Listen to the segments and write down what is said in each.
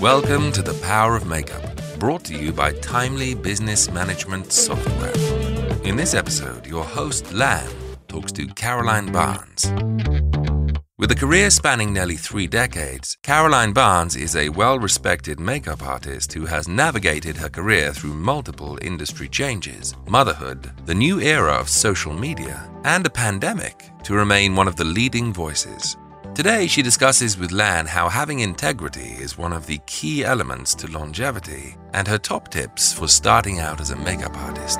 Welcome to The Power of Makeup, brought to you by Timely Business Management Software. In this episode, your host, Lan, talks to Caroline Barnes. With a career spanning nearly three decades, Caroline Barnes is a well respected makeup artist who has navigated her career through multiple industry changes, motherhood, the new era of social media, and a pandemic to remain one of the leading voices. Today, she discusses with Lan how having integrity is one of the key elements to longevity and her top tips for starting out as a makeup artist.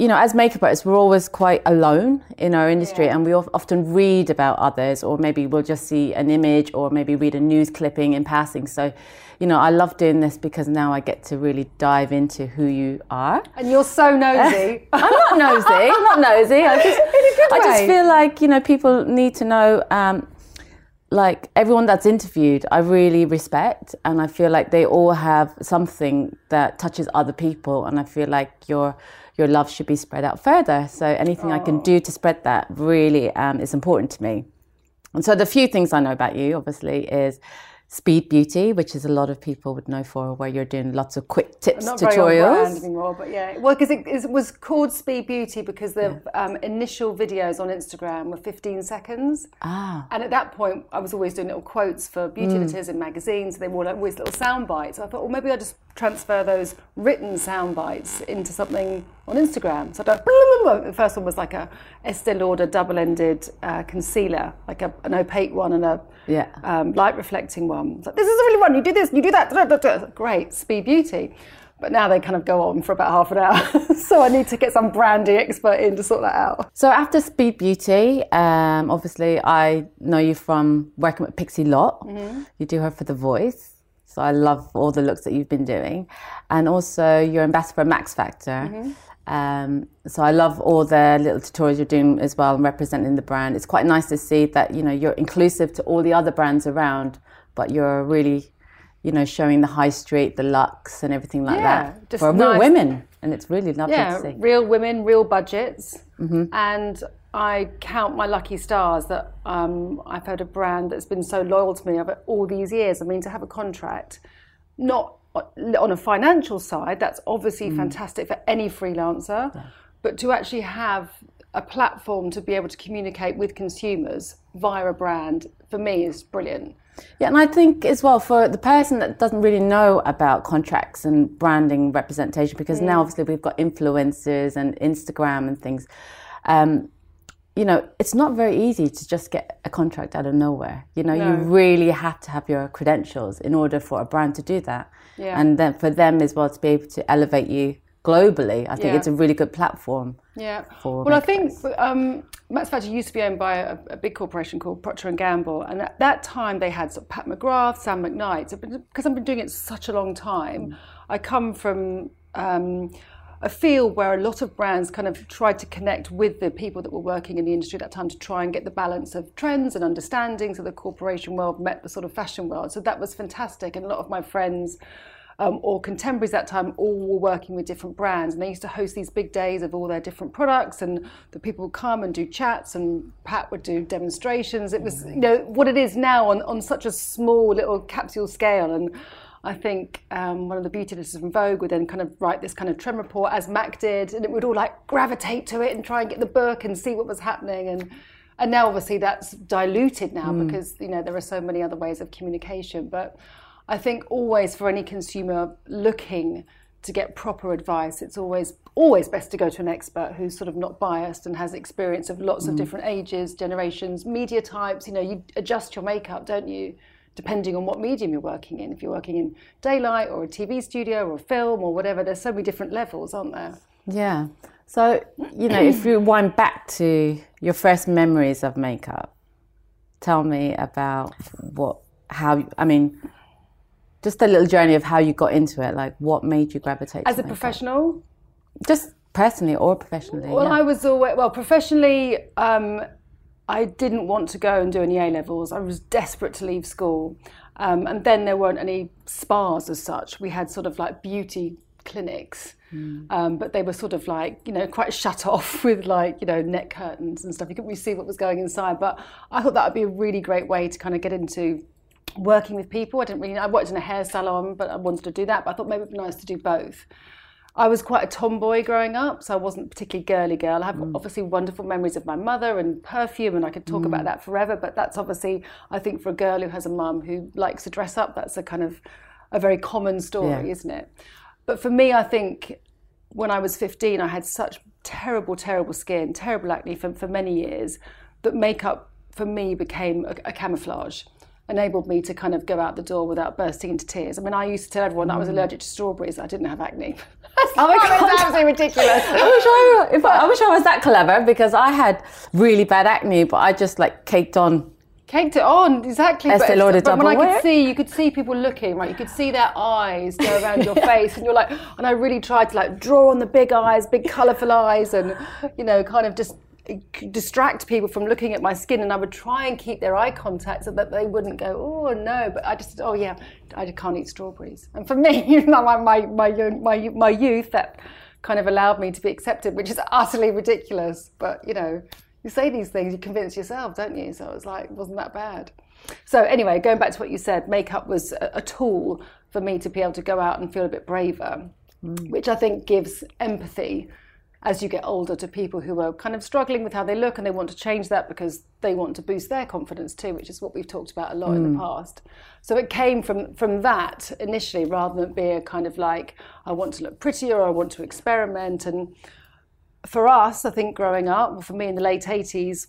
You know, as makeup artists, we're always quite alone in our industry, yeah. and we often read about others, or maybe we'll just see an image, or maybe read a news clipping in passing. So, you know, I love doing this because now I get to really dive into who you are. And you're so nosy. I'm not nosy. I'm not nosy. I just, I just feel like you know people need to know. Um, like everyone that's interviewed, I really respect, and I feel like they all have something that touches other people, and I feel like your your love should be spread out further. So anything oh. I can do to spread that really um, is important to me. And so the few things I know about you, obviously, is Speed Beauty, which is a lot of people would know for, where you're doing lots of quick tips, Not tutorials. Anymore, but yeah. Well, because it, it, was called Speed Beauty because the yeah. um, initial videos on Instagram were 15 seconds. Ah. And at that point, I was always doing little quotes for beauty mm. editors in magazines. They were always little sound bites. So I thought, well, maybe I'll just transfer those written sound bites into something on Instagram. So I the first one was like a Estee Lauder double-ended uh, concealer, like a, an opaque one and a yeah. um, light reflecting one. So this is a really one. You do this, you do that. Great, Speed Beauty. But now they kind of go on for about half an hour. so I need to get some branding expert in to sort that out. So after Speed Beauty, um, obviously I know you from working with Pixie Lott. Mm-hmm. You do her for The Voice. So I love all the looks that you've been doing. And also you're ambassador for Max Factor. Mm-hmm. Um, so I love all the little tutorials you're doing as well and representing the brand. It's quite nice to see that you know you're inclusive to all the other brands around, but you're really, you know, showing the high street, the luxe, and everything like yeah, that for nice. real women, and it's really lovely yeah, to see. real women, real budgets, mm-hmm. and I count my lucky stars that um, I've had a brand that's been so loyal to me over all these years. I mean, to have a contract, not on a financial side, that's obviously mm. fantastic for any freelancer, yeah. but to actually have a platform to be able to communicate with consumers via a brand, for me, is brilliant. Yeah, and I think as well for the person that doesn't really know about contracts and branding representation, because mm. now obviously we've got influencers and Instagram and things. Um, you know, it's not very easy to just get a contract out of nowhere. You know, no. you really have to have your credentials in order for a brand to do that. Yeah. And then for them as well to be able to elevate you globally, I think yeah. it's a really good platform. Yeah. well, I think um, Max Factor used to be owned by a, a big corporation called Procter and Gamble, and at that time they had sort of Pat McGrath, Sam McKnight. So because I've been doing it such a long time, mm. I come from. Um, a field where a lot of brands kind of tried to connect with the people that were working in the industry at that time to try and get the balance of trends and understanding. So the corporation world met the sort of fashion world. So that was fantastic. And a lot of my friends um, or contemporaries at that time all were working with different brands. And they used to host these big days of all their different products. And the people would come and do chats, and Pat would do demonstrations. It was, you know, what it is now on, on such a small little capsule scale. And I think um, one of the beauty editors from Vogue would then kind of write this kind of trend report as Mac did, and it would all like gravitate to it and try and get the book and see what was happening. And and now obviously that's diluted now mm. because you know there are so many other ways of communication. But I think always for any consumer looking to get proper advice, it's always always best to go to an expert who's sort of not biased and has experience of lots mm. of different ages, generations, media types. You know, you adjust your makeup, don't you? Depending on what medium you're working in. If you're working in daylight or a TV studio or a film or whatever, there's so many different levels, aren't there? Yeah. So, you know, if you wind back to your first memories of makeup, tell me about what, how, I mean, just a little journey of how you got into it. Like, what made you gravitate as a makeup? professional? Just personally or professionally? Well, yeah. I was always, well, professionally, um, I didn't want to go and do any A levels. I was desperate to leave school. Um, and then there weren't any spas as such. We had sort of like beauty clinics. Um, but they were sort of like, you know, quite shut off with like, you know, net curtains and stuff. You couldn't really see what was going inside. But I thought that would be a really great way to kind of get into working with people. I didn't really, I worked in a hair salon, but I wanted to do that. But I thought maybe it'd be nice to do both. I was quite a tomboy growing up, so I wasn't particularly girly girl. I have mm. obviously wonderful memories of my mother and perfume, and I could talk about mm. that forever. But that's obviously, I think, for a girl who has a mum who likes to dress up, that's a kind of a very common story, Yeah. isn't it? But for me, I think when I was 15, I had such terrible, terrible skin, terrible acne for, for many years, that makeup for me became a, a camouflage. Enabled me to kind of go out the door without bursting into tears. I mean, I used to tell everyone that I was hmm. allergic to strawberries. I didn't have acne. Oh my God. absolutely ridiculous. I wish I, if I, I wish I was that clever because I had really bad acne, but I just like caked on. Caked it on, exactly. Estee But, but when I could see, you could see people looking, right? You could see their eyes go around your face, and you're like, and I really tried to like draw on the big eyes, big colourful eyes, and you know, kind of just distract people from looking at my skin. And I would try and keep their eye contact so that they wouldn't go, oh no. But I just, oh yeah, I just can't eat strawberries. And for me, you know, my my my my my youth, that kind of allowed me to be accepted, which is utterly ridiculous. But you know, you say these things, you convince yourself, don't you? So it was like, wasn't that bad. So anyway, going back to what you said, makeup was a, a tool for me to be able to go out and feel a bit braver, hmm. which I think gives empathy as you get older to people who are kind of struggling with how they look and they want to change that because they want to boost their confidence too, which is what we've talked about a lot in the mm. past. So it came from from that initially rather than being a kind of like I want to look prettier or I want to experiment and for us, I think growing up, for me in the late 80s,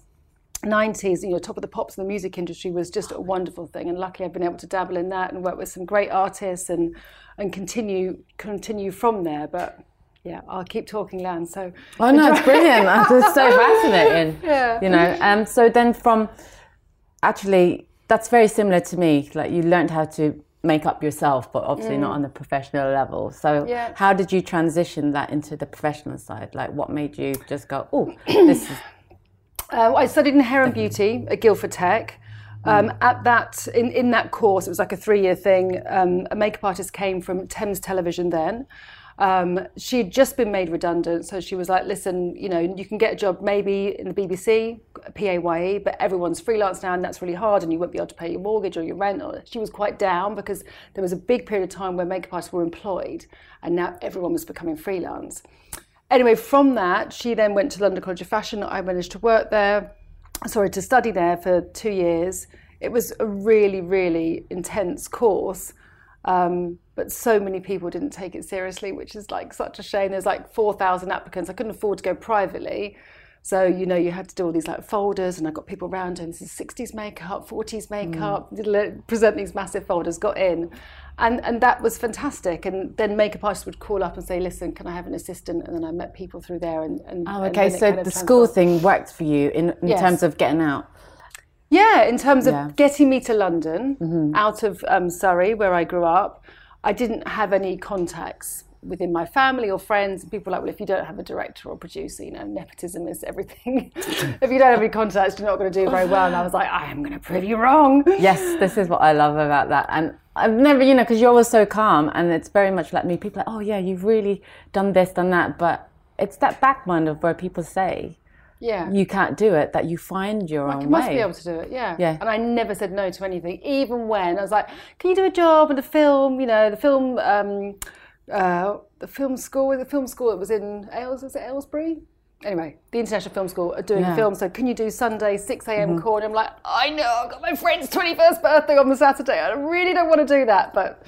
90s, you know, top of the pops in the music industry was just a wonderful thing. And luckily I've been able to dabble in that and work with some great artists and, and continue continue from there. But yeah, I'll keep talking, Lan. So Oh no, it's brilliant. It's so fascinating. Yeah. You know, um, so then from actually, that's very similar to me. Like you learned how to make up yourself, but obviously not on the professional level. So Mm. Yeah. how did you transition that into the professional side? Like what made you just go, oh, this is Uh, I studied in hair and beauty at Guildford Tech. Um, at that, in, in that course, it was like a three-year thing. Um, a makeup artist came from Thames Television then. Um, she had just been made redundant, so she was like, "Listen, you know, you can get a job maybe in the BBC, PAYE, but everyone's freelance now, and that's really hard, and you won't be able to pay your mortgage or your rent." Or she was quite down because there was a big period of time where makeup artists were employed, and now everyone was becoming freelance anyway, from that, she then went to London College of Fashion. I managed to work there, sorry, to study there for two years. It was a really, really intense course. Um, but so many people didn't take it seriously, which is like such a shame. There's like 4,000 applicants. I couldn't afford to go privately. So, you know, you had to do all these like folders, and I got people around doing this is 60s makeup, 40s makeup, did- present these massive folders, got in. And, and that was fantastic. And then makeup artists would call up and say, listen, can I have an assistant? And then I met people through there. And, and Oh, okay. it So kind of the school thing worked for you in, in Yes. terms of getting out. Yeah, in terms of Yeah. Mm-hmm. getting me to London, out of um, Surrey, where I grew up, I didn't have any contacts within my family or friends. People like, well, if you don't have a director or producer, you know, nepotism is everything. if you don't have any contacts, you're not going to do very well. And I was like, I am going to prove you wrong. Yes, this is what I love about that. And I've never, you know, because you're always so calm and it's very much like me. People are like, oh, yeah, you've really done this, done that. But it's that background of where people say Yeah. you can't do it that you find your own You must be able to do it, yeah. Yeah. And I never said no to anything, even when I was like, "Can you do a job in a film?" You know, the film, um, uh, the film school, the film school that was in Ails, was it Aylesbury? Anyway, the International Film School are doing Yeah. a film. So, can you do Sunday six a.m. call? And I'm like, I know, I've got my friend's twenty-first birthday on the Saturday. I really don't want to do that, but.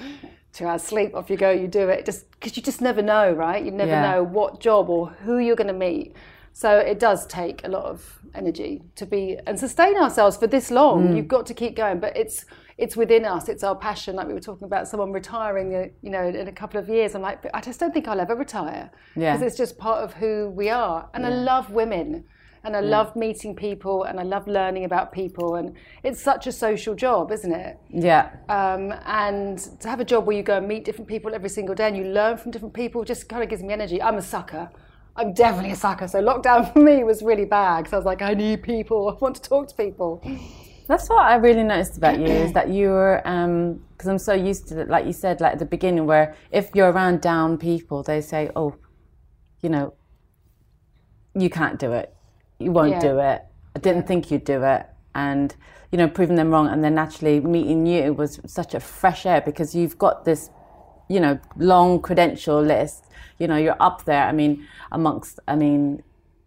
Two hours sleep, off you go, you do it. Just because you just never know, right? You never Yeah. know what job or who you're going to meet. So it does take a lot of energy to be and sustain ourselves for this long. Mm. You've got to keep going, but it's it's within us. It's our passion. Like we were talking about someone retiring, uh, you know, in a couple of years. I'm like, I just don't think I'll ever retire Yeah. because it's just part of who we are. And I love women. And I love meeting people and I love learning about people. And it's such a social job, isn't it? Yeah. Um, and to have a job where you go and meet different people every single day and you learn from different people just kind of gives me energy. I'm a sucker. I'm definitely a sucker. So lockdown for me was really bad because I was like, I need people. I want to talk to people. That's what I really noticed about you is that you're, because um, I'm so used to it, like you said, like at the beginning, where if you're around down people, they say, oh, you know, you can't do it, you won't Yeah. do it. I didn't think you'd do it, and you know, proving them wrong, and then naturally meeting you was such a fresh air because you've got this, you know, long credential list. You know, you're up there. I mean, amongst, I mean,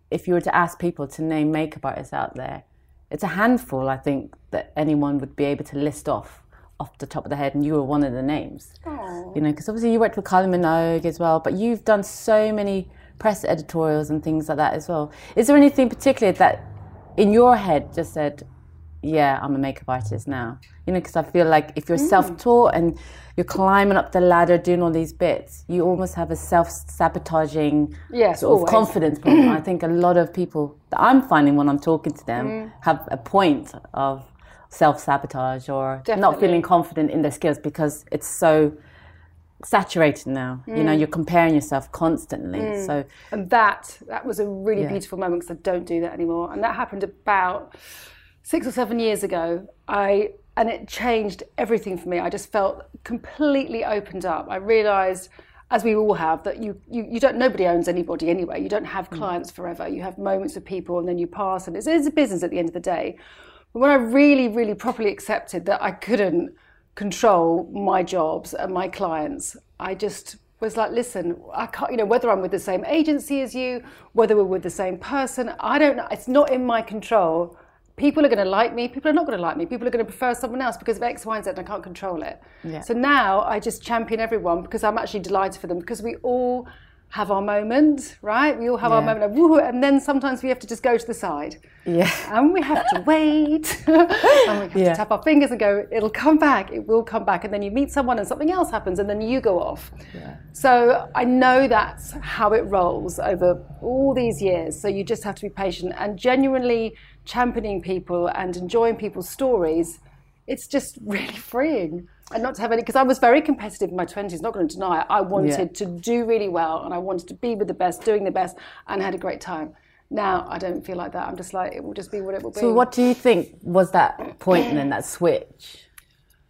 if you were to ask people to name makeup artists out there, it's a handful, I think, that anyone would be able to list off off the top of the head, and you were one of the names. You know, because obviously you worked with Kylie Minogue as well, but you've done so many press editorials and things like that as well. Is there anything particular that in your head just said, yeah, I'm a makeup artist now? You know, because I feel like if you're self taught and you're climbing up the ladder doing all these bits, you almost have a self sabotaging Yes, sort of confidence problem. I think a lot of people that I'm finding when I'm talking to them Mm. have a point of self sabotage or not feeling confident in their skills because it's so saturated now. You Mm. know, you're comparing yourself constantly. So And that that was a really Yeah. beautiful moment because I don't do that anymore. And that happened about six or seven years ago. I and it changed everything for me. I just felt completely opened up. I realised, as we all have, that you, you you don't nobody owns anybody anyway. You don't have mm. clients forever. You have moments with people and then you pass, and it's, it's a business at the end of the day. But when I really, really properly accepted that I couldn't control my jobs and my clients, I just was like, listen, I can't, you know, whether I'm with the same agency as you, whether we're with the same person, I don't know. It's not in my control. People are going to like me. People are not going to like me. People are going to prefer someone else because of X, Y, and Z, and I can't control it. Yeah. So now I just champion everyone because I'm actually delighted for them because we all have our moment, right? We all have our moment of woohoo, and then sometimes we have to just go to the side. Yeah. and we have to wait. And we have Yeah. to tap our fingers and go it'll come back. It will come back. And then you meet someone and something else happens and then you go off. So i know that's how it rolls over all these years. So you just have to be patient and genuinely championing people and enjoying people's stories. It's just really freeing and not to have any because i was very competitive in my 20s not going to deny it i wanted to do really well and i wanted to be with the best doing the best and had a great time now i don't feel like that i'm just like it will just be what it will be So what do you think was that point then, that switch?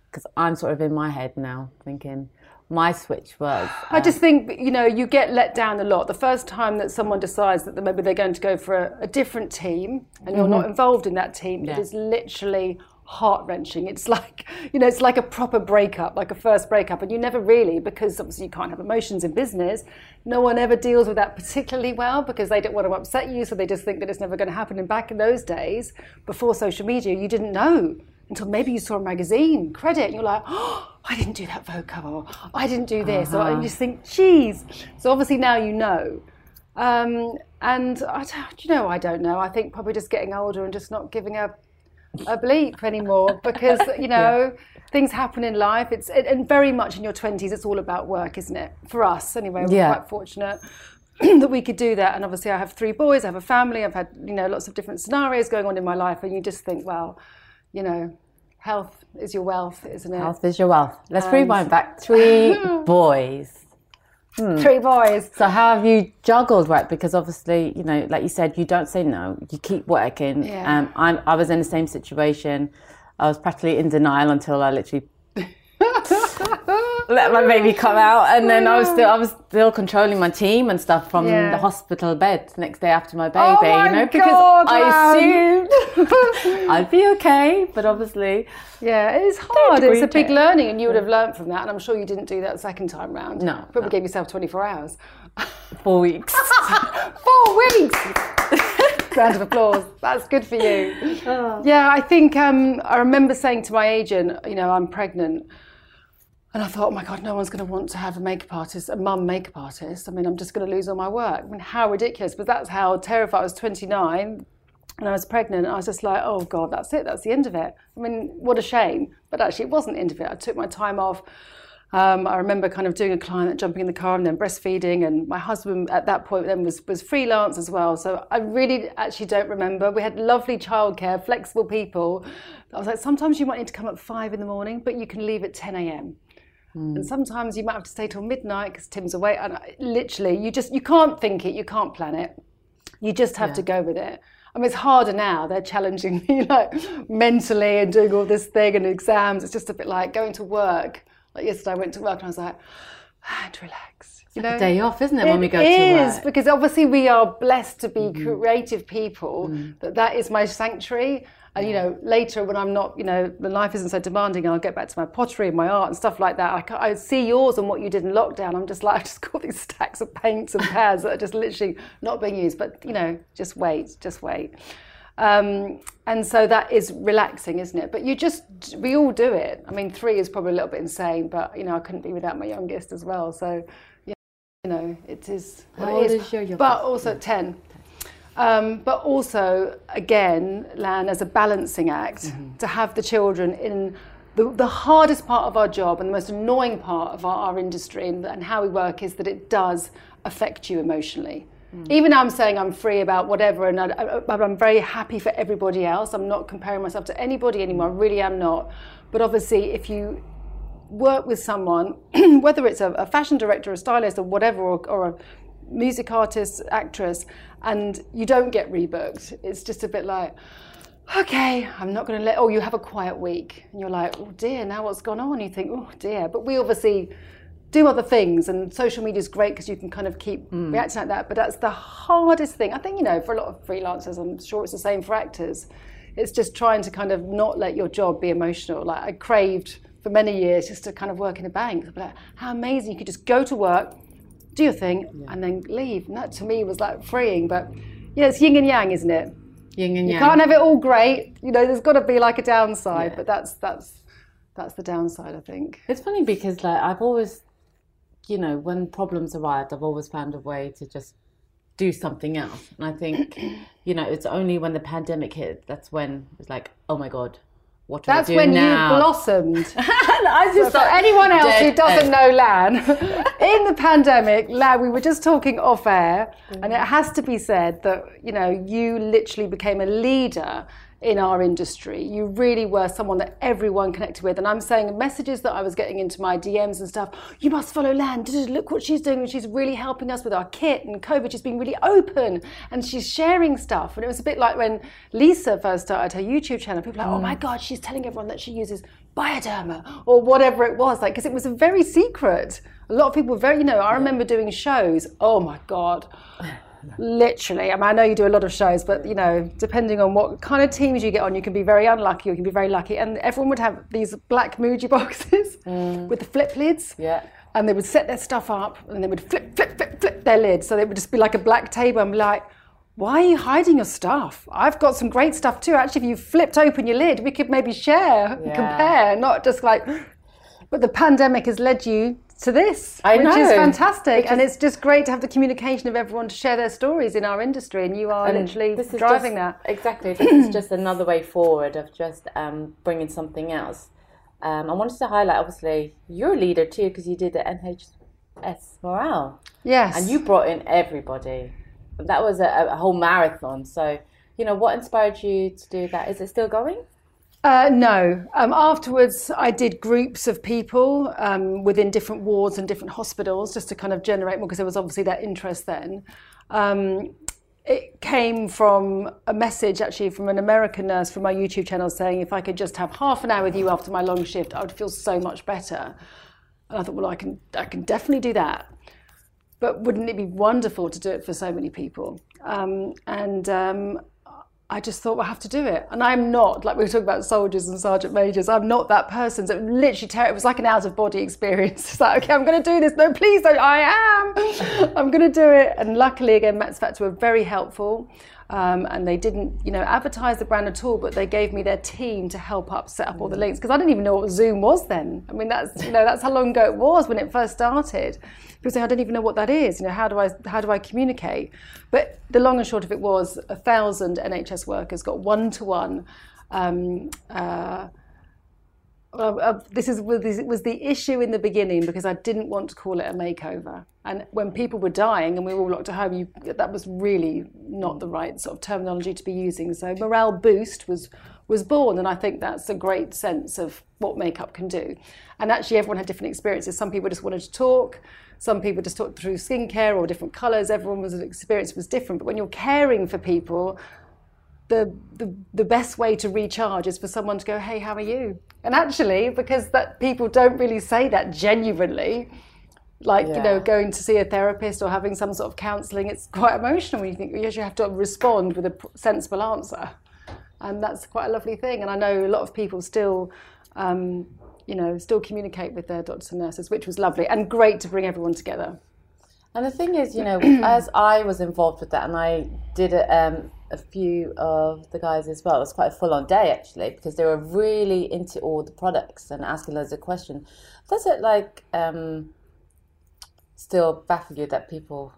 Because I'm sort of in my head now thinking my switch was I just think you know you get let down a lot. The first time that someone decides that maybe they're going to go for a, a different team and you're not involved in that team, it Mm-hmm. Yeah. is literally heart wrenching. It's like you know it's like a proper breakup, like a first breakup, and you never really because obviously you can't have emotions in business. No one ever deals with that particularly well because they don't want to upset you, so they just think that it's never going to happen. And back in those days, before social media, you didn't know until maybe you saw a magazine credit and you're like, oh, I didn't do that cover, or I didn't do this, or you just think, geez. So obviously now you know. Um, and I don't, you know, I don't know. I think probably just getting older and just not giving a a bleep anymore because you know things happen in life. It's and very much in your twenties, it's all about work, isn't it? For us, anyway, we're Yeah. quite fortunate that we could do that. And obviously, I have three boys, I have a family, I've had you know lots of different scenarios going on in my life, and you just think, well, you know, health is your wealth, isn't it? health is your wealth. Let's rewind back. Three boys. Three boys. So how have you juggled work? Because obviously, you know, like you said, you don't say no. You keep working. Yeah. Um, I'm, I was in the same situation. I was practically in denial until I literally let my baby come out, and then I was still I was still controlling my team and stuff from Yeah. the hospital bed the next day after my baby. Oh my you know, because God, I assumed I'd be okay, but obviously, Yeah, it is hard. It's a big check. learning, and you would have learned from that. And I'm sure you didn't do that second time round. No, probably no. gave yourself 24 hours. four weeks. Four weeks. Round of applause. That's good for you. Yeah, I think um, I remember saying to my agent, you know, I'm pregnant. And I thought, oh my God, no one's going to want to have a makeup artist, a mum makeup artist. I mean, I'm just going to lose all my work. I mean, how ridiculous. But that's how terrified I was 29 and I was pregnant. I was just like, oh God, that's it. That's the end of it. I mean, what a shame. But actually, it wasn't the end of it. I took my time off. Um, I remember kind of doing a client, jumping in the car and then breastfeeding. And my husband at that point then was, was freelance as well. So I really actually don't remember. We had lovely childcare, flexible people. I was like, sometimes you might need to come at five in the morning, but you can leave at 10 a.m. And sometimes you might have to stay till midnight because Tim's away. And I, literally, you just you can't think it, you can't plan it. You just have to go with it. I mean, it's harder now. They're challenging me like mentally and doing all this thing and exams. It's just a bit like going to work. Like yesterday, I went to work and I was like, and relax. You know, day off, isn't it, when we go to work? It is because obviously we are blessed to be mm-hmm. creative people. Mm. That that is my sanctuary. And you know, later when I'm not, you know, the life isn't so demanding, I'll get back to my pottery and my art and stuff like that. I, I see yours and what you did in lockdown. I'm just like, I've just got these stacks of paints and pads that are just literally not being used. But you know, just wait, just wait. Um, and so that is relaxing, isn't it? But you just, we all do it. I mean, three is probably a little bit insane, but you know, I couldn't be without my youngest as well. So, yeah, you know, it is. How old is your youngest? But also 10. Um, but also, again, Lan, as a balancing act, mm-hmm. to have the children in the, the, hardest part of our job and the most annoying part of our, our industry and, and, how we work is that it does affect you emotionally. Mm. Even now I'm saying I'm free about whatever, and I, am very happy for everybody else. I'm not comparing myself to anybody anymore. I really am not. But obviously, if you work with someone, whether it's a, a, fashion director, a stylist, or whatever, or, or a music artist, actress, and you don't get rebooked. It's just a bit like, okay, I'm not going to let, oh, you have a quiet week. And you're like, oh dear, now what's gone on? You think, oh dear. But we obviously do other things, and social media is great because you can kind of keep mm. reacting like that. But that's the hardest thing. I think, you know, for a lot of freelancers, I'm sure it's the same for actors. It's just trying to kind of not let your job be emotional. Like I craved for many years just to kind of work in a bank. Like, how amazing you could just go to work, do your thing, yeah. and then leave. And that to me was like freeing. But know, it's yin and yang, isn't it? Yin and yang. You can't have it all great. You know, there's got to be like a downside. Yeah. But that's that's that's the downside, I think. It's funny because like I've always, you know, when problems arrived, I've always found a way to just do something else. And I think, you know, it's only when the pandemic hit that's when it's like, oh my god, what do That's when now? you blossomed. I just so for anyone else who doesn't know Lan, in the pandemic, Lan, we were just talking off air, mm. and it has to be said that you know you literally became a leader in our industry. You really were someone that everyone connected with. And I'm saying messages that I was getting into my DMs and stuff, you must follow Lan. Look what she's doing. She's really helping us with our kit and COVID. She's being really open and she's sharing stuff. And it was a bit like when Lisa first started her YouTube channel. People were like, oh my mm. God, she's telling everyone that she uses Bioderma or whatever it was. Like, because it was a very secret. A lot of people were very, you know, I remember doing shows. Oh my God literally. I mean, I know you do a lot of shows, but you know, depending on what kind of teams you get on, you can be very unlucky or you can be very lucky. And everyone would have these black Muji boxes mm. with the flip lids. Yeah. And they would set their stuff up and they would flip, flip, flip, flip their lid. So it would just be like a black table. I'm like, why are you hiding your stuff? I've got some great stuff too. Actually, if you flipped open your lid, we could maybe share, yeah. compare, not just like. But the pandemic has led you to this, I which know. is fantastic. Which and is, it's just great to have the communication of everyone to share their stories in our industry. And you are and literally driving just, that. Exactly. Is just another way forward of just um, bringing something else. Um, I wanted to highlight, obviously, you're a leader too because you did the NHS morale. Yes. And you brought in everybody. That was a, a whole marathon. So, you know, what inspired you to do that? Is it still going? Uh, no. Um, afterwards, I did groups of people um, within different wards and different hospitals just to kind of generate more because there was obviously that interest then. Um, it came from a message actually from an American nurse from my YouTube channel saying if I could just have half an hour with you after my long shift, I would feel so much better. And I thought, well, I can, I can definitely do that. But wouldn't it be wonderful to do it for so many people? Um, and um, I just thought, well, I have to do it. And I'm not, like we were talking about soldiers and sergeant majors, I'm not that person. So it literally, ter- it was like an out of body experience. It's like, okay, I'm going to do this. No, please don't. I am. I'm going to do it. And luckily, again, Max Factor were very helpful. Um, and they didn't, you know, advertise the brand at all, but they gave me their team to help up set up all the mm. links because I didn't even know what Zoom was then. I mean, that's you know, that's how long ago it was when it first started. People say I don't even know what that is. You know, how do I how do I communicate? But the long and short of it was a thousand NHS workers got one to one. Um, uh, Uh, this is was the issue in the beginning because I didn't want to call it a makeover. And when people were dying and we were all locked at home, you, that was really not the right sort of terminology to be using. So morale boost was was born, and I think that's a great sense of what makeup can do. And actually, everyone had different experiences. Some people just wanted to talk. Some people just talked through skincare or different colours. Everyone was experience was different. But when you're caring for people, the, the the best way to recharge is for someone to go, "Hey, how are you?" And actually, because that people don't really say that genuinely, like Yeah. you know, going to see a therapist or having some sort of counselling, it's quite emotional when you think you actually have to respond with a sensible answer, and that's quite a lovely thing. And I know a lot of people still. Um, you know, still communicate with their doctors and nurses, which was lovely and great to bring everyone together. And the thing is, you know, as I was involved with that, and I did it, um, a few of the guys as well. It was quite a full-on day actually because they were really into all the products and asking loads of questions. Does it like um, still baffle you that people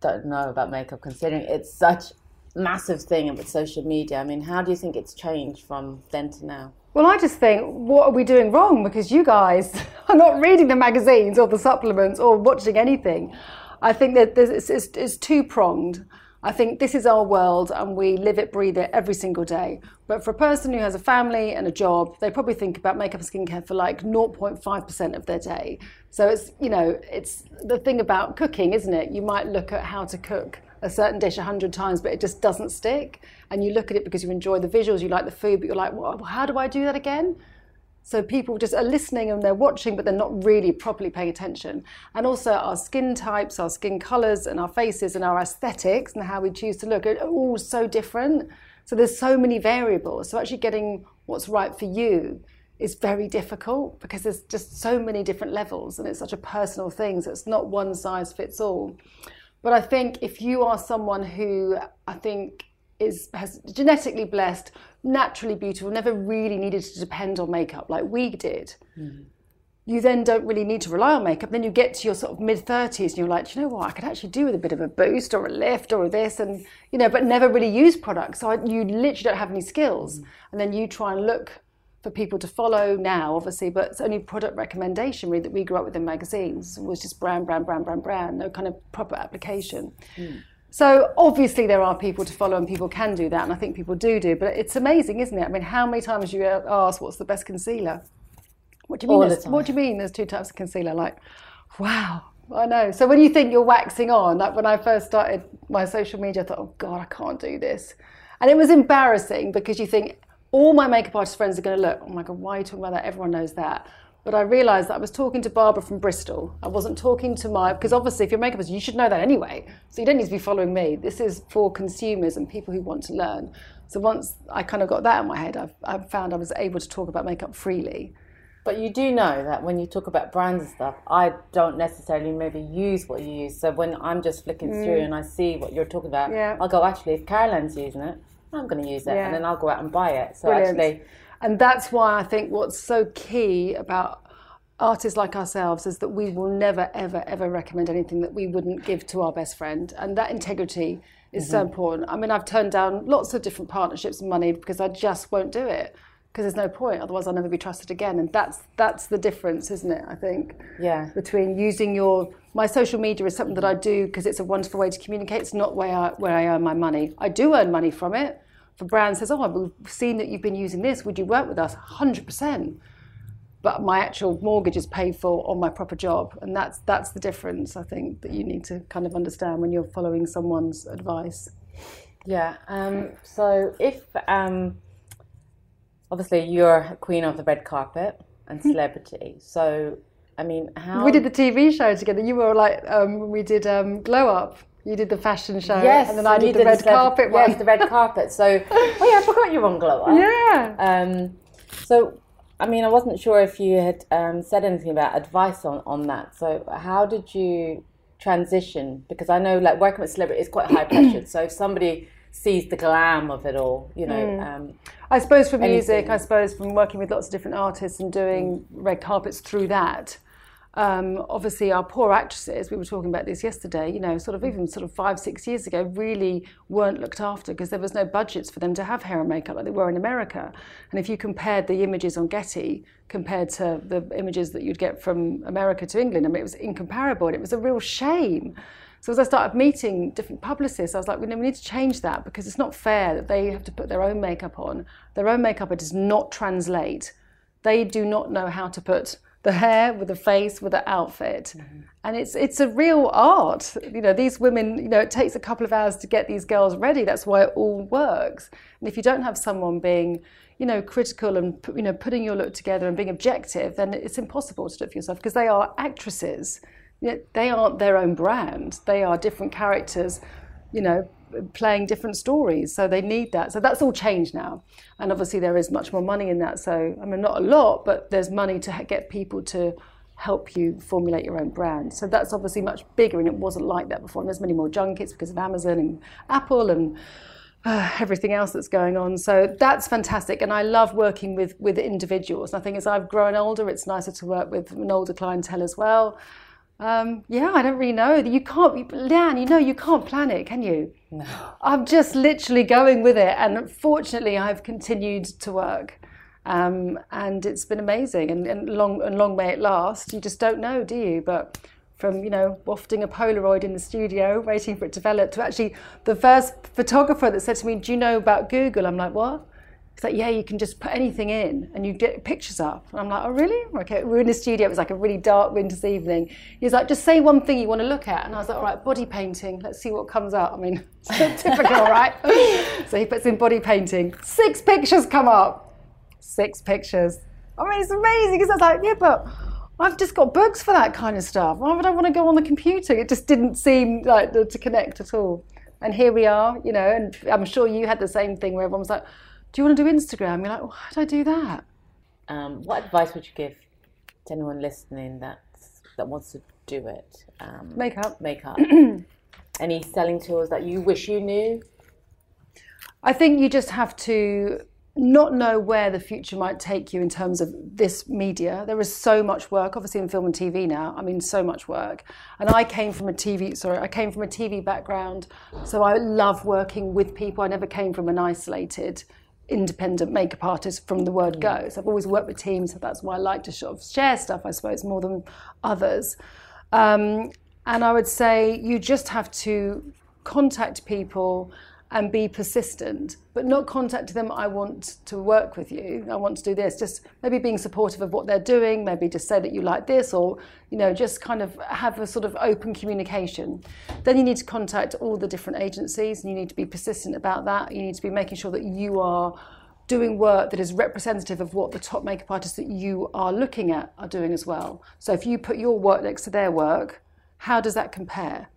don't know about makeup, considering it's such massive thing with social media? I mean, how do you think it's changed from then to now? Well, I just think, what are we doing wrong? Because you guys are not reading the magazines or the supplements or watching anything. I think that it's, it's, it's two pronged. I think this is our world and we live it, breathe it every single day. But for a person who has a family and a job, they probably think about makeup and skincare for like 0.5% of their day. So it's, you know, it's the thing about cooking, isn't it? You might look at how to cook a certain dish a hundred times, but it just doesn't stick. And you look at it because you enjoy the visuals, you like the food, but you're like, well, how do I do that again? So people just are listening and they're watching, but they're not really properly paying attention. And also our skin types, our skin colors, and our faces and our aesthetics and how we choose to look are all so different. So there's so many variables. So actually getting what's right for you is very difficult because there's just so many different levels and it's such a personal thing. So it's not one size fits all. But I think if you are someone who I think is has genetically blessed, naturally beautiful, never really needed to depend on makeup like we did, hmm. you then don't really need to rely on makeup. Then you get to your sort of mid thirties and you're like, "Do you know what, I could actually do with a bit of a boost or a lift or this, and you know, but never really use products. So I, you literally don't have any skills, hmm. and then you try and look for people to follow now, obviously, but it's only product recommendation really that we grew up with in magazines. It was just brand, brand, brand, brand, brand, no kind of proper application. Hmm. So obviously there are people to follow and people can do that, and I think people do do. But it's amazing, isn't it? I mean, how many times you ask what's the best concealer? What do you mean? All the time. What do you mean? There's two types of concealer. Like, wow, I know. So when you think you're waxing on, like when I first started my social media, I thought, oh God, I can't do this, and it was embarrassing because you think all my makeup artist friends are going to look. Oh my God, why are you talking about that? Everyone knows that. But I realised that I was talking to Barbara from Bristol. I wasn't talking to my because obviously if you're a makeup artist, you should know that anyway. So you don't need to be following me. This is for consumers and people who want to learn. So once I kind of got that in my head, I've, I found I was able to talk about makeup freely. But you do know that when you talk about brands and stuff, I don't necessarily maybe use what you use. So when I'm just flicking through and I see what you're talking about, Mm. Yeah. I'll go, actually, if Caroline's using it, I'm going to use it. Yeah. And then I'll go out and buy it. So Brilliant. actually, And that's why I think what's so key about artists like ourselves is that we will never, ever, ever recommend anything that we wouldn't give to our best friend. And that integrity is so mm-hmm. important. I mean, I've turned down lots of different partnerships and money because I just won't do it. Because there's no point, otherwise I'll never be trusted again. And that's that's the difference, isn't it? I think Yeah. between using your my social media is something that I do because it's a wonderful way to communicate. It's not where I, where I earn my money. I do earn money from it. If a brand says, "Oh, we've seen that you've been using this. Would you work with us?" Hundred percent. But my actual mortgage is paid for on my proper job, and that's that's the difference. I think that you need to kind of understand when you're following someone's advice. yeah. Um, so if, um, obviously, you're a queen of the red carpet and celebrity. so, I mean, how. We did the TV show together. You were like, um, we did um, Glow Up. You did the fashion show, Yes, and then I did the red carpet one. Yes, the red carpet. So, oh yeah, I forgot you were on Glow Up. yeah. Um, so, I mean, I wasn't sure if you had um, said anything about advice on, on that. So, how did you transition? Because I know, like, working with celebrity is quite high pressured. So, if somebody sees the glam of it all, you know, um, I suppose for music, Anything. I suppose from working with lots of different artists and doing red carpets through that. Um, obviously, our poor actresses, we were talking about this yesterday, you know, sort of even sort of five, six years ago, really weren't looked after because there was no budgets for them to have hair and makeup like they were in America. And if you compared the images on Getty compared to the images that you'd get from America to England, I mean, it was incomparable and it was a real shame. So as I started meeting different publicists, I was like, we need to change that because it's not fair that they have to put their own makeup on. Their own makeup it does not translate. They do not know how to put the hair, with the face, with the outfit. Mm-hmm. And it's it's a real art. You know, these women, you know, it takes a couple of hours to get these girls ready. That's why it all works. And if you don't have someone being, you know, critical and you know, putting your look together and being objective, then it's impossible to do it for yourself because they are actresses. They aren't their own brand. They are different characters, you know, playing different stories. So they need that. So that's all changed now. And obviously there is much more money in that. So, I mean, not a lot, but there's money to get people to help you formulate your own brand. So that's obviously much bigger, and it wasn't like that before. And there's many more junkets because of Amazon and Apple and uh, everything else that's going on. So that's fantastic, and I love working with with individuals. And I think as I've grown older, it's nicer to work with an older clientele as well. Um, yeah, I don't really know. You can't, Leanne, you know, you can't plan it, can you? No. I'm just literally going with it. And fortunately, I've continued to work. Um, and it's been amazing and, and, long, and long may it last. You just don't know, do you? But from, you know, wafting a Polaroid in the studio, waiting for it to develop, to actually the first photographer that said to me, Do you know about Google? I'm like, What? He's like, yeah, you can just put anything in and you get pictures up. And I'm like, oh, really? Okay, we are in the studio. It was like a really dark winter's evening. He's like, just say one thing you want to look at. And I was like, all right, body painting. Let's see what comes up. I mean, typical, right? so he puts in body painting. Six pictures come up. Six pictures. I mean, it's amazing because I was like, yeah, but I've just got books for that kind of stuff. Why would I want to go on the computer? It just didn't seem like to connect at all. And here we are, you know, and I'm sure you had the same thing where everyone was like, do you want to do Instagram? You're like, why did I do that? Um, what advice would you give to anyone listening that that wants to do it? Um, makeup. Makeup. Any selling tools that you wish you knew? I think you just have to not know where the future might take you in terms of this media. There is so much work, obviously in film and TV now. I mean, so much work. And I came from a TV, sorry, I came from a TV background, so I love working with people. I never came from an isolated independent makeup artist from the word go. So I've always worked with teams, so that's why I like to sort of share stuff, I suppose, more than others. Um, and I would say you just have to contact people and be persistent, but not contact them, I want to work with you, I want to do this. Just maybe being supportive of what they're doing, maybe just say that you like this, or, you know, just kind of have a sort of open communication. Then you need to contact all the different agencies and you need to be persistent about that. You need to be making sure that you are doing work that is representative of what the top makeup artists that you are looking at are doing as well. So if you put your work next to their work, how does that compare?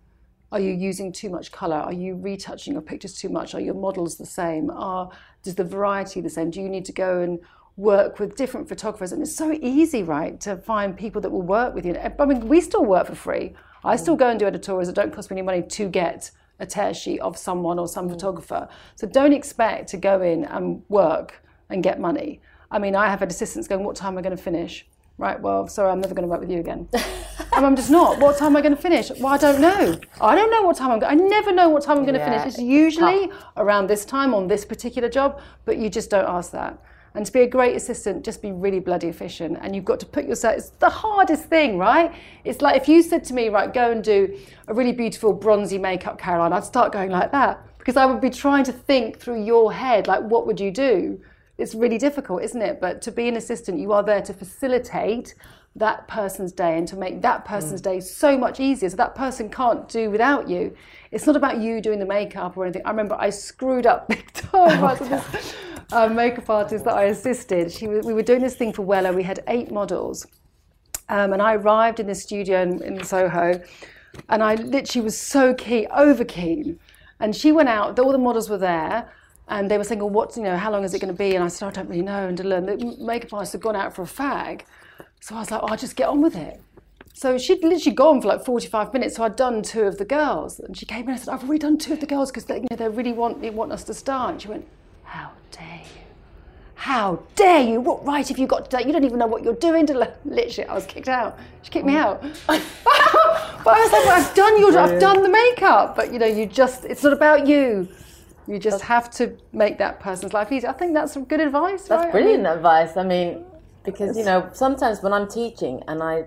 Are you using too much colour? Are you retouching your pictures too much? Are your models the same? Are is the variety the same? Do you need to go and work with different photographers? And it's so easy, right, to find people that will work with you. I mean, we still work for free. I still go and do editorials that don't cost me any money to get a tear sheet of someone or some mm. photographer. So don't expect to go in and work and get money. I mean, I have had assistants going, "What time am I going to finish?" Right. Well, sorry, I'm never going to work with you again. and I'm just not. What time am I going to finish? Well, I don't know. I don't know what time I'm going. I never know what time I'm going to yeah, finish. It's usually tough. around this time on this particular job, but you just don't ask that. And to be a great assistant, just be really bloody efficient. And you've got to put yourself, it's the hardest thing, right? It's like if you said to me, right, go and do a really beautiful bronzy makeup, Caroline, I'd start going like that because I would be trying to think through your head, like, what would you do? It's really difficult, isn't it? But to be an assistant, you are there to facilitate that person's day and to make that person's mm. day so much easier. So that person can't do without you. It's not about you doing the makeup or anything. I remember I screwed up big time. Oh, this uh, makeup artist that I assisted. She, we were doing this thing for Wella. We had eight models. Um, and I arrived in the studio in, in Soho and I literally was so keen, over keen. And she went out, all the models were there and they were saying, well, what's, you know, how long is it going to be? And I said, I don't really know. And to learn, the makeup artist had gone out for a fag. So I was like, oh, I'll just get on with it. So she'd literally gone for like 45 minutes. So I'd done two of the girls. And she came in and said, I've already done two of the girls because they, you know, they really want, they want us to start. And she went, how dare you? How dare you? What right have you got today? You don't even know what you're doing. Literally, I was kicked out. She kicked me out. but I was like, well, I've done your, I've done the makeup. But you know, you just, it's not about you. You just have to make that person's life easier. I think that's some good advice. That's right? brilliant I mean, advice. I mean, because you know, sometimes when I'm teaching, and I,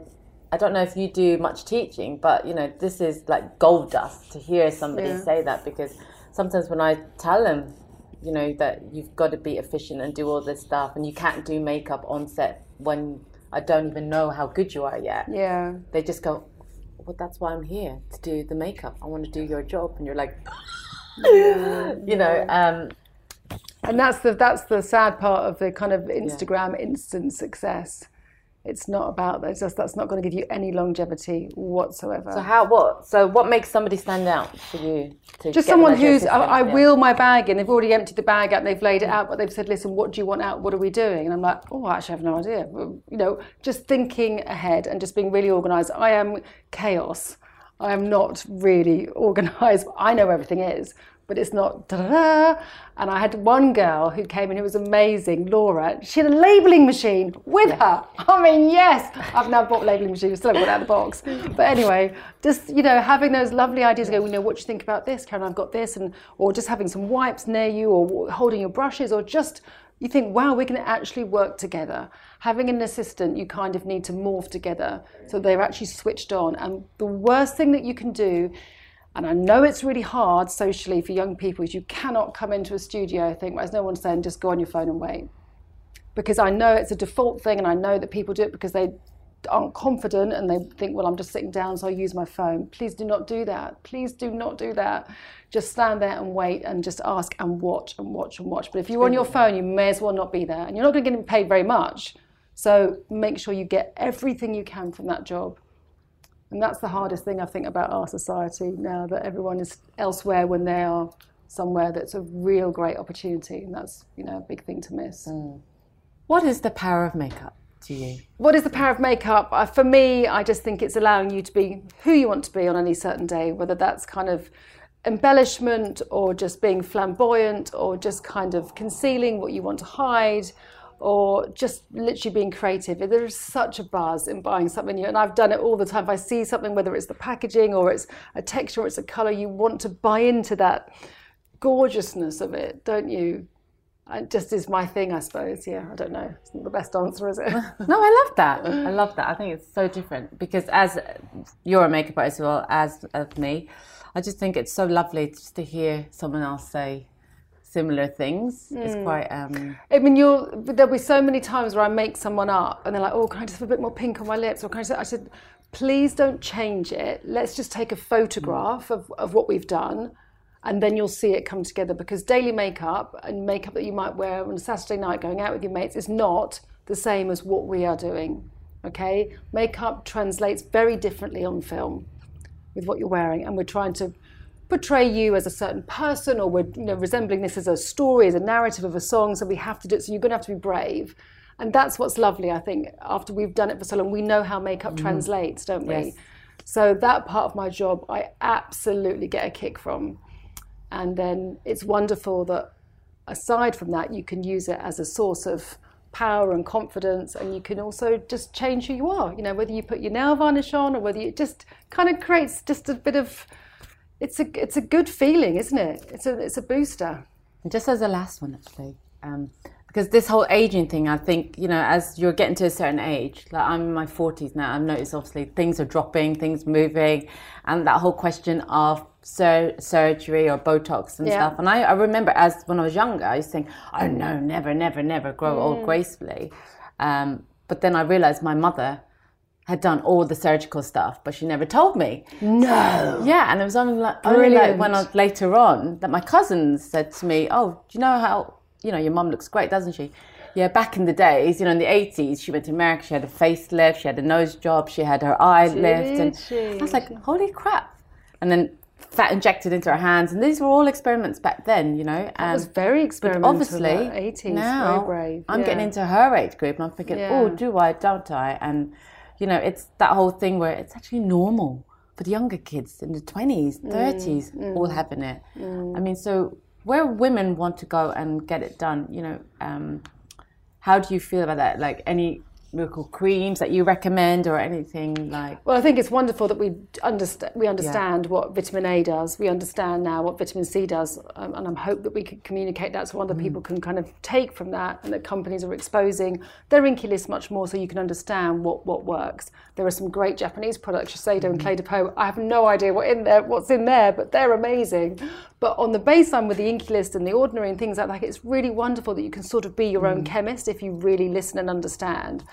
I don't know if you do much teaching, but you know, this is like gold dust to hear somebody yeah. say that because sometimes when I tell them, you know, that you've got to be efficient and do all this stuff, and you can't do makeup on set when I don't even know how good you are yet. Yeah. They just go, well, that's why I'm here to do the makeup. I want to do your job, and you're like, you know. Um, And that's the that's the sad part of the kind of Instagram instant success. It's not about that. It's just that's not going to give you any longevity whatsoever. so how what? So what makes somebody stand out for you? To just someone them as your who's I. I Yeah. wheel my bag in. They've already emptied the bag out. and They've laid it out, but they've said, "Listen, what do you want out? What are we doing?" And I'm like, "Oh, I actually have no idea." You know, just thinking ahead and just being really organised. I am chaos. I am not really organised. I know everything is, but it's not da da da. And I had one girl who came in who was amazing, Laura. She had a labelling machine with her. I mean, yes, I've now bought a labelling machine. Still haven't got out of the box. But anyway, just you know, having those lovely ideas. Go, you know, what do you think about this, Karen? I've got this, and or just having some wipes near you, or holding your brushes, or just you think, wow, we're going to actually work together. Having an assistant, you kind of need to morph together so they're actually switched on. And the worst thing that you can do, and I know it's really hard socially for young people, is you cannot come into a studio, I think, as no one saying, just go on your phone and wait. Because I know it's a default thing, and I know that people do it because they aren't confident and they think, well, I'm just sitting down, so I use my phone. Please do not do that. Please do not do that. Just stand there and wait and just ask and watch and watch and watch. But if you're on your phone, you may as well not be there. And you're not going to get paid very much. So make sure you get everything you can from that job. And that's the hardest thing I think about our society now that everyone is elsewhere when they are somewhere that's a real great opportunity. And that's, you know, a big thing to miss. Mm. What is the power of makeup to you? What is the power of makeup? Uh, for me, I just think it's allowing you to be who you want to be on any certain day, whether that's kind of embellishment or just being flamboyant or just kind of concealing what you want to hide or just literally being creative. There is such a buzz in buying something new, and I've done it all the time. If I see something, whether it's the packaging or it's a texture or it's a color, you want to buy into that gorgeousness of it, don't you? It just is my thing, I suppose. Yeah, I don't know. It's not the best answer, is it? No, I love that. I love that. I think it's so different because as you're a makeup artist as well as, as me, I just think it's so lovely just to hear someone else say similar things. It's quite um I mean, you'll there'll be so many times where I make someone up, and they're like, "Oh, can I just have a bit more pink on my lips?" Or can I just? I said, "Please don't change it. Let's just take a photograph of, of what we've done, and then you'll see it come together." Because daily makeup and makeup that you might wear on a Saturday night going out with your mates is not the same as what we are doing. Okay, makeup translates very differently on film with what you're wearing, and we're trying to portray you as a certain person, or we're you know resembling this as a story, as a narrative of a song. So we have to do it. So you're going to have to be brave, and that's what's lovely. I think after we've done it for so long, we know how makeup mm-hmm. translates, don't we? Yes. So that part of my job, I absolutely get a kick from, and then it's wonderful that aside from that, you can use it as a source of power and confidence and you can also just change who you are. You know whether you put your nail varnish on or whether you just kind of creates just a bit of it's a it's a good feeling isn't it? It's a it's a booster. And just as a last one, actually, um, because this whole aging thing, I think, you know, as you're getting to a certain age, like I'm in my 40s now, I've noticed obviously things are dropping, things moving, and that whole question of sur- surgery or Botox and Yeah. stuff. And I, I remember as when I was younger, I used to think, oh no, never, never, never grow old gracefully. Um, but then I realized my mother had done all the surgical stuff, but she never told me. no Yeah, and it was only like, only like when I, later on that my cousins said to me, "Oh, do you know how you know your mum looks great, doesn't she?" Yeah, back in the days, you know, in the eighties, she went to America. She had a facelift, she had a nose job, she had her eye lift, and she? I was like, "Holy crap!" And then fat injected into her hands, and these were all experiments back then, you know. it And was very experimental obviously 80s now very brave I'm yeah. getting into her age group, and I'm thinking, Yeah. oh, do I, don't I? And you know, it's that whole thing where it's actually normal for the younger kids in the 20s, Mm, 30s, all having it. I mean, so where women want to go and get it done, you know, um, how do you feel about that? Like any miracle creams that you recommend or anything like? Well, I think it's wonderful that we understand we understand what vitamin A does. We understand now what vitamin C does, um, and I hope that we can communicate that so other mm. people can kind of take from that, and that companies are exposing their INCI list much more, so you can understand what what works. There are some great Japanese products, Shiseido and Clé de Peau. I have no idea what in there, what's in there, but they're amazing. But on the baseline with the INKEY List and the ordinary and things like that, it's really wonderful that you can sort of be your own mm. chemist if you really listen and understand.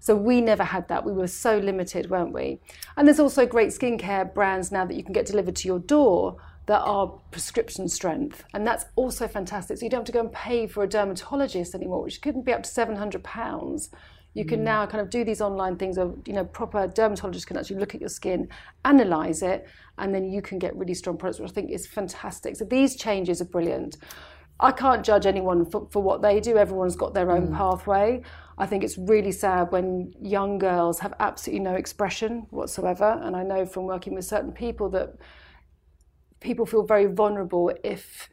So we never had that. We were so limited, weren't we? And there's also great skincare brands now that you can get delivered to your door that are prescription strength. And that's also fantastic. So you don't have to go and pay for a dermatologist anymore, which couldn't be up to £700. You can mm. now kind of do these online things of, you know, proper dermatologists can actually look at your skin, analyze it, and then you can get really strong products, which I think is fantastic. So these changes are brilliant. I can't judge anyone for, for what they do. Everyone's got their own mm. pathway. I think it's really sad when young girls have absolutely no expression whatsoever. And I know from working with certain people that people feel very vulnerable if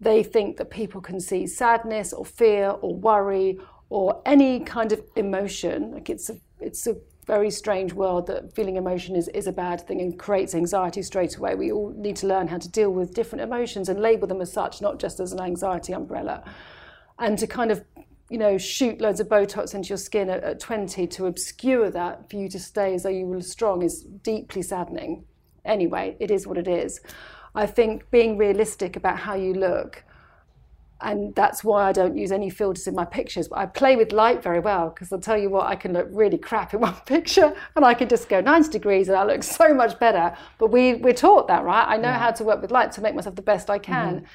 they think that people can see sadness or fear or worry or any kind of emotion. Like it's a, it's a very strange world that feeling emotion is, is a bad thing and creates anxiety straight away. We all need to learn how to deal with different emotions and label them as such, not just as an anxiety umbrella. And to kind of, you know, shoot loads of Botox into your skin at, at 20 to obscure that for you to stay as though you were strong is deeply saddening. Anyway, it is what it is. I think being realistic about how you look and that's why I don't use any filters in my pictures. But I play with light very well because I'll tell you what, I can look really crap in one picture and I can just go 90 degrees and I look so much better. But we, we're taught that, right? I know yeah. how to work with light to make myself the best I can. Mm-hmm.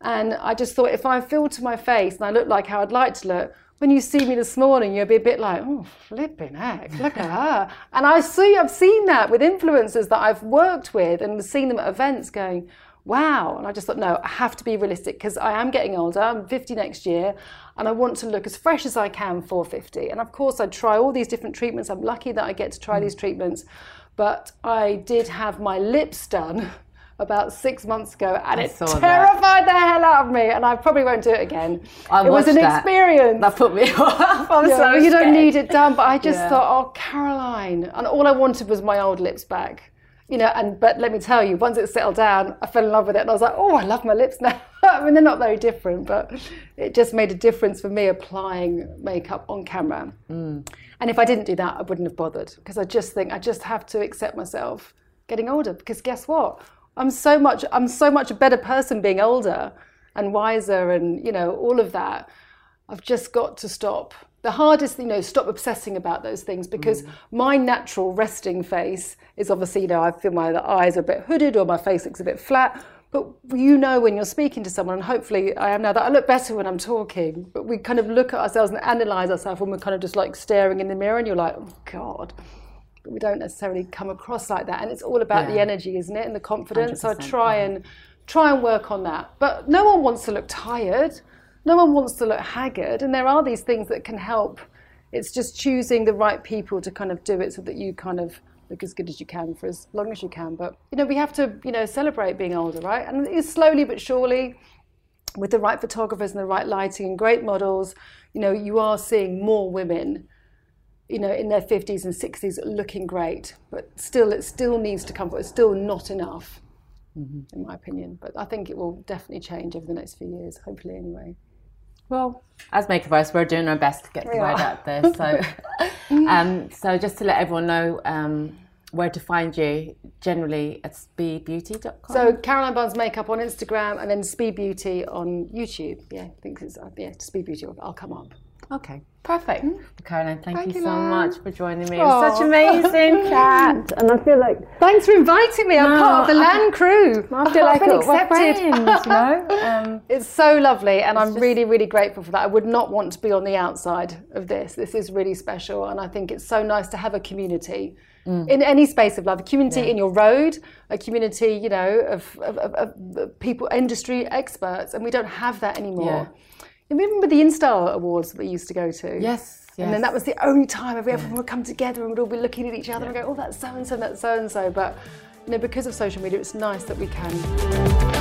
And I just thought if I filter my face and I look like how I'd like to look, when you see me this morning, you'll be a bit like, oh, flipping heck, look at her. And I see, I've seen that with influencers that I've worked with and seen them at events going, wow. And I just thought, no, I have to be realistic because I am getting older. I'm 50 next year and I want to look as fresh as I can for 50. And of course, I try all these different treatments. I'm lucky that I get to try mm. these treatments. But I did have my lips done about six months ago and I it terrified that. the hell out of me and I probably won't do it again. I it was an that. experience. That put me off. I'm yeah, so You don't need it done, but I just yeah. thought, oh, Caroline. And all I wanted was my old lips back you know, and but let me tell you, once it settled down, I fell in love with it, and I was like, oh, I love my lips now. I mean, they're not very different, but it just made a difference for me applying makeup on camera. Mm. And if I didn't do that, I wouldn't have bothered because I just think I just have to accept myself getting older. Because guess what? I'm so much I'm so much a better person being older and wiser, and you know all of that. I've just got to stop the hardest, you know, stop obsessing about those things because mm. my natural resting face is obviously, you know, I feel my eyes are a bit hooded or my face looks a bit flat. But you know when you're speaking to someone, and hopefully I am now that I look better when I'm talking, but we kind of look at ourselves and analyze ourselves when we're kind of just like staring in the mirror and you're like, oh God. But we don't necessarily come across like that. And it's all about yeah. the energy, isn't it? And the confidence. So I try yeah. and try and work on that. But no one wants to look tired no one wants to look haggard, and there are these things that can help. It's just choosing the right people to kind of do it so that you kind of look as good as you can for as long as you can. But you know, we have to you know celebrate being older, right? And it's slowly but surely, with the right photographers and the right lighting and great models, you know, you are seeing more women. You know, in their 50s and 60s, looking great, but still, it still needs to come. But it's still not enough, mm-hmm. in my opinion. But I think it will definitely change over the next few years, hopefully, anyway. Well, as makeup artists, we're doing our best to get the word out there. So, um, so just to let everyone know um, where to find you, generally at speedbeauty.com. So Caroline Barnes Makeup on Instagram and then Speed Beauty on YouTube. Yeah, I think it's uh, yeah Speed Beauty. I'll come up. Okay, perfect. Mm-hmm. Caroline, thank, thank you, you so much for joining me. It was such amazing chat. And I feel like thanks for inviting me. I'm no, part of the I, Land crew. I feel like we're friends, you know. Um, it's so lovely, and I'm just... really, really grateful for that. I would not want to be on the outside of this. This is really special, and I think it's so nice to have a community. Mm. In any space of life, a community yeah. in your road, a community, you know, of, of, of, of people, industry experts, and we don't have that anymore. Yeah remember the Instar Awards that we used to go to? Yes. Yes. And then that was the only time everyone yeah. would come together and we'd all be looking at each other yeah. and go, oh, that's so and so, that's so and so. But you know, because of social media, it's nice that we can